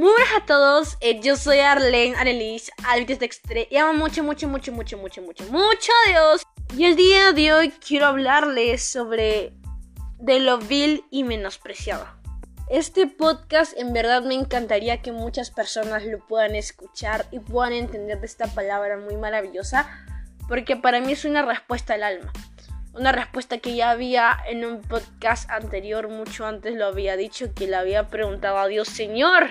Muy buenas a todos, eh, yo soy Arlene Arelis, Alvites Dextre y amo mucho, mucho, mucho, mucho, mucho, mucho, mucho a Dios. Y el día de hoy quiero hablarles sobre de lo vil y menospreciado. Este podcast en verdad me encantaría que muchas personas lo puedan escuchar y puedan entender de esta palabra muy maravillosa, porque para mí es una respuesta al alma. Una respuesta que ya había en un podcast anterior, mucho antes lo había dicho, que le había preguntado a Dios, Señor,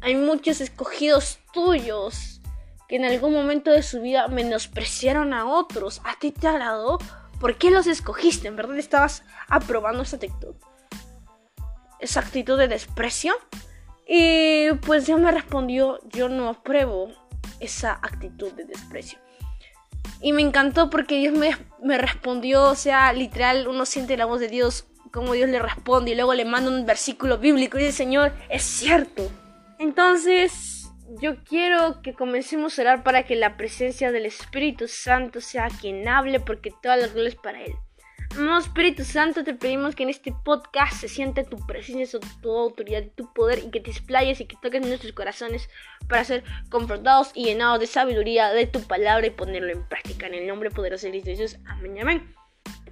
hay muchos escogidos tuyos que en algún momento de su vida menospreciaron a otros. ¿A ti te agradó? ¿Por qué los escogiste? ¿En verdad estabas aprobando esa actitud? Esa actitud de desprecio. Y pues Dios me respondió, yo no apruebo esa actitud de desprecio. Y me encantó porque Dios me, me, respondió, o sea, literal, uno siente la voz de Dios, como Dios le responde, y luego le manda un versículo bíblico y dice, Señor, es cierto, entonces, yo quiero que comencemos a orar para que la presencia del Espíritu Santo sea quien hable, porque toda la gloria es para Él. Amado Espíritu Santo, te pedimos que en este podcast se siente tu presencia, tu autoridad, tu poder y que te explayes y que toques nuestros corazones para ser confrontados y llenados de sabiduría de tu palabra y ponerlo en práctica. En el nombre poderoso de Cristo Jesús. Amén, amén.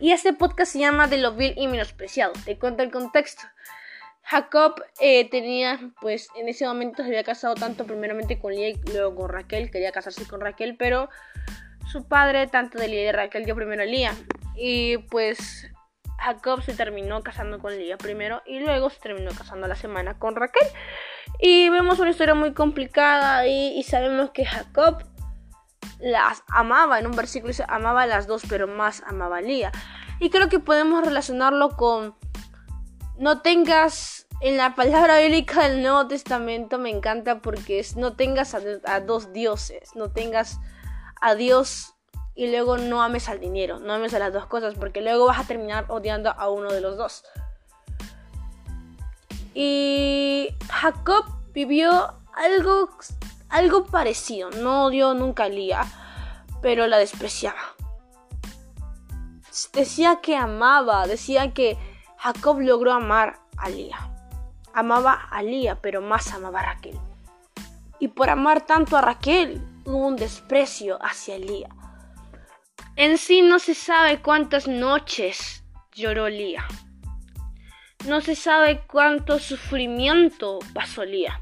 Y este podcast se llama De lo vil y menospreciado. Te cuento el contexto. Jacob eh, tenía, pues en ese momento se había casado tanto primeramente con Lía y luego con Raquel, quería casarse con Raquel, pero su padre, tanto de Lía y Raquel, dio primero a Lía. Y pues Jacob se terminó casando con Lía primero y luego se terminó casando a la semana con Raquel. Y vemos una historia muy complicada y, y sabemos que Jacob las amaba, en un versículo dice amaba a las dos, pero más amaba a Lía. Y creo que podemos relacionarlo con no tengas en la palabra bíblica del Nuevo Testamento me encanta porque es no tengas a, dos dioses, no tengas a Dios y luego no ames al dinero, no ames a las dos cosas porque luego vas a terminar odiando a uno de los dos. Y Jacob vivió algo, algo parecido, no odió nunca a Lía, pero la despreciaba. Decía que amaba, decía que Jacob logró amar a Lía. Amaba a Lía, pero más amaba a Raquel. Y por amar tanto a Raquel, hubo un desprecio hacia Lía. En sí no se sabe cuántas noches lloró Lía. No se sabe cuánto sufrimiento pasó Lía.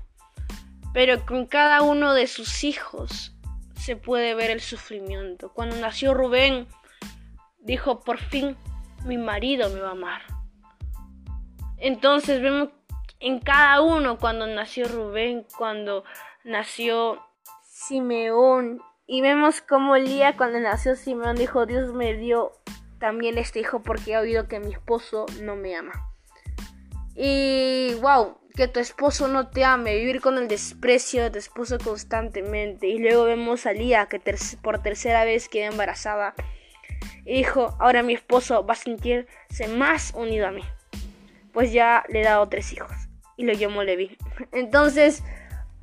Pero con cada uno de sus hijos se puede ver el sufrimiento. Cuando nació Rubén, dijo, por fin mi marido me va a amar. Entonces vemos en cada uno cuando nació Rubén, cuando nació Simeón. Y vemos como Lía cuando nació Simeón dijo, Dios me dio también este hijo porque he oído que mi esposo no me ama. Y wow, que tu esposo no te ame, vivir con el desprecio de tu esposo constantemente. Y luego vemos a Lía que por tercera vez queda embarazada. Y dijo, ahora mi esposo va a sentirse más unido a mí pues ya le he dado tres hijos y lo llamo Levi. Entonces,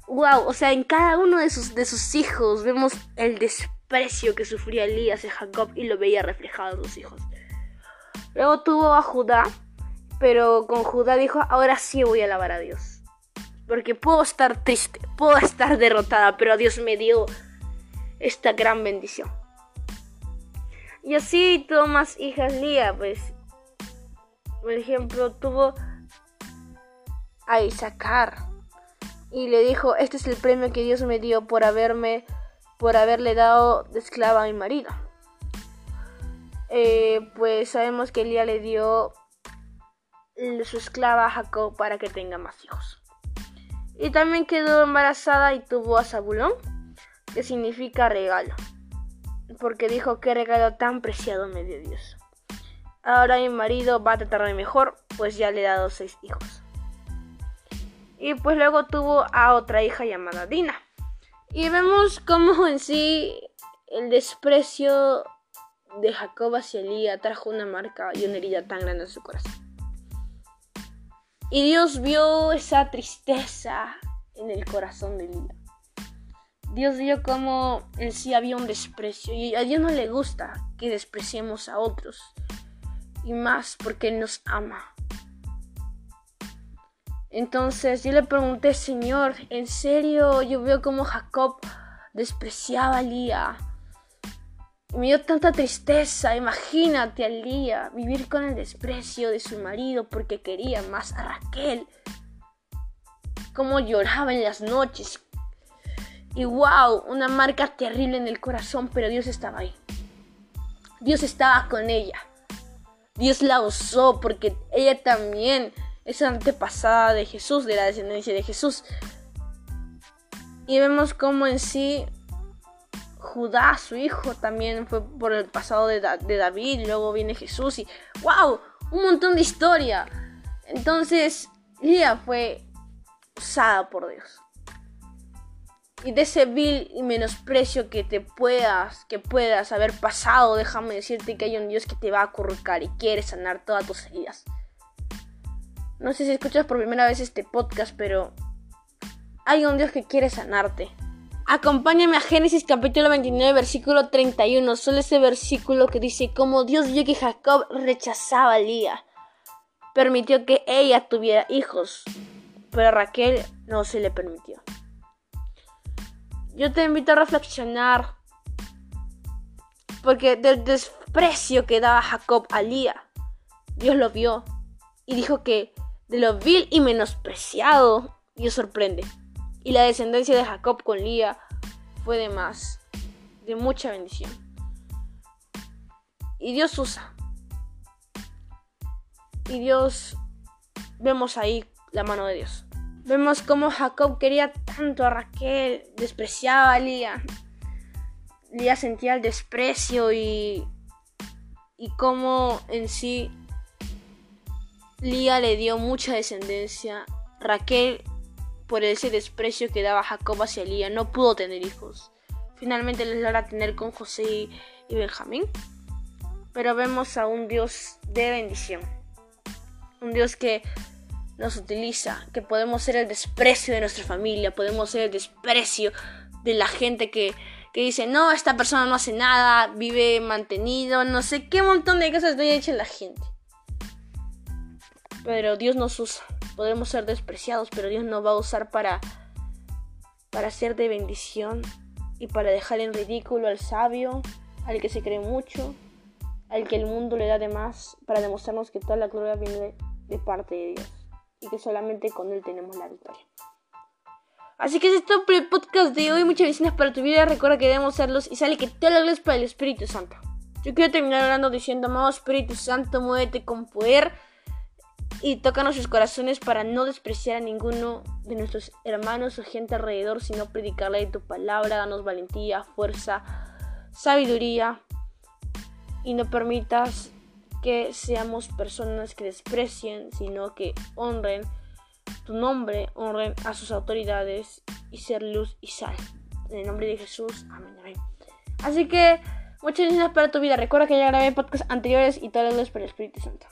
wow, o sea, en cada uno de sus, de sus hijos vemos el desprecio que sufría Elías y Jacob y lo veía reflejado en sus hijos. Luego tuvo a Judá, pero con Judá dijo, ahora sí voy a alabar a Dios. Porque puedo estar triste, puedo estar derrotada, pero Dios me dio esta gran bendición. Y así tuvo más hijas Lía, pues por ejemplo, tuvo a Isaacar y le dijo, este es el premio que Dios me dio por haberme, por haberle dado de esclava a mi marido. Eh, pues sabemos que Elías le dio su esclava a Jacob para que tenga más hijos. Y también quedó embarazada y tuvo a Zabulón, que significa regalo. Porque dijo que regalo tan preciado me dio Dios. Ahora mi marido va a tratarme mejor, pues ya le he dado seis hijos. Y pues luego tuvo a otra hija llamada Dina. Y vemos cómo en sí el desprecio de Jacob hacia Elía trajo una marca y una herida tan grande en su corazón. Y Dios vio esa tristeza en el corazón de Elía. Dios vio cómo en sí había un desprecio y a Dios no le gusta que despreciemos a otros y más porque nos ama. Entonces yo le pregunté, Señor, ¿en serio? Yo veo como Jacob despreciaba a Lía. Me dio tanta tristeza, imagínate a Lía vivir con el desprecio de su marido porque quería más a Raquel. Cómo lloraba en las noches. Y wow, una marca terrible en el corazón, pero Dios estaba ahí. Dios estaba con ella. Dios la usó porque ella también es antepasada de Jesús, de la descendencia de Jesús. Y vemos cómo en sí Judá, su hijo, también fue por el pasado de, David, luego viene Jesús y ¡wow! Un montón de historia. Entonces, Lía fue usada por Dios. Y de ese vil y menosprecio que te puedas, que puedas haber pasado, déjame decirte que hay un Dios que te va a acurrucar y quiere sanar todas tus heridas. No sé si escuchas por primera vez este podcast, pero hay un Dios que quiere sanarte. Acompáñame a Génesis capítulo 29, versículo 31. Solo ese versículo que dice, como Dios vio que Jacob rechazaba a Lía, permitió que ella tuviera hijos, pero a Raquel no se le permitió. Yo te invito a reflexionar, porque del desprecio que daba Jacob a Lía, Dios lo vio y dijo que de lo vil y menospreciado, Dios sorprende. Y la descendencia de Jacob con Lía fue de más, de mucha bendición. Y Dios usa. Y Dios, vemos ahí la mano de Dios. Vemos cómo Jacob quería tanto a Raquel, despreciaba a Lía. Lía sentía el desprecio y, y cómo en sí Lía le dio mucha descendencia. Raquel, por ese desprecio que daba Jacob hacia Lía, no pudo tener hijos. Finalmente les logra tener con José y Benjamín. Pero vemos a un Dios de bendición. Un Dios que nos utiliza, que podemos ser el desprecio de nuestra familia, podemos ser el desprecio de la gente que, que dice, no, esta persona no hace nada, vive mantenido, no sé qué montón de cosas estoy hecha la gente. Pero Dios nos usa. Podemos ser despreciados, pero Dios nos va a usar para, para ser de bendición y para dejar en ridículo al sabio, al que se cree mucho, al que el mundo le da de más, para demostrarnos que toda la gloria viene de, parte de Dios y que solamente con Él tenemos la victoria. Así que es todo por el podcast de hoy. Muchas bendiciones para tu vida. Recuerda que debemos serlos y sale que te lo es para el Espíritu Santo. Yo quiero terminar hablando diciendo, amado Espíritu Santo, muévete con poder y toca nuestros corazones para no despreciar a ninguno de nuestros hermanos o gente alrededor, sino predicarle tu palabra, danos valentía, fuerza, sabiduría y no permitas que seamos personas que desprecien, sino que honren tu nombre, honren a sus autoridades y ser luz y sal. En el nombre de Jesús, amén, amén. Así que muchas gracias para tu vida. Recuerda que ya grabé podcasts anteriores y todos los para el Espíritu Santo.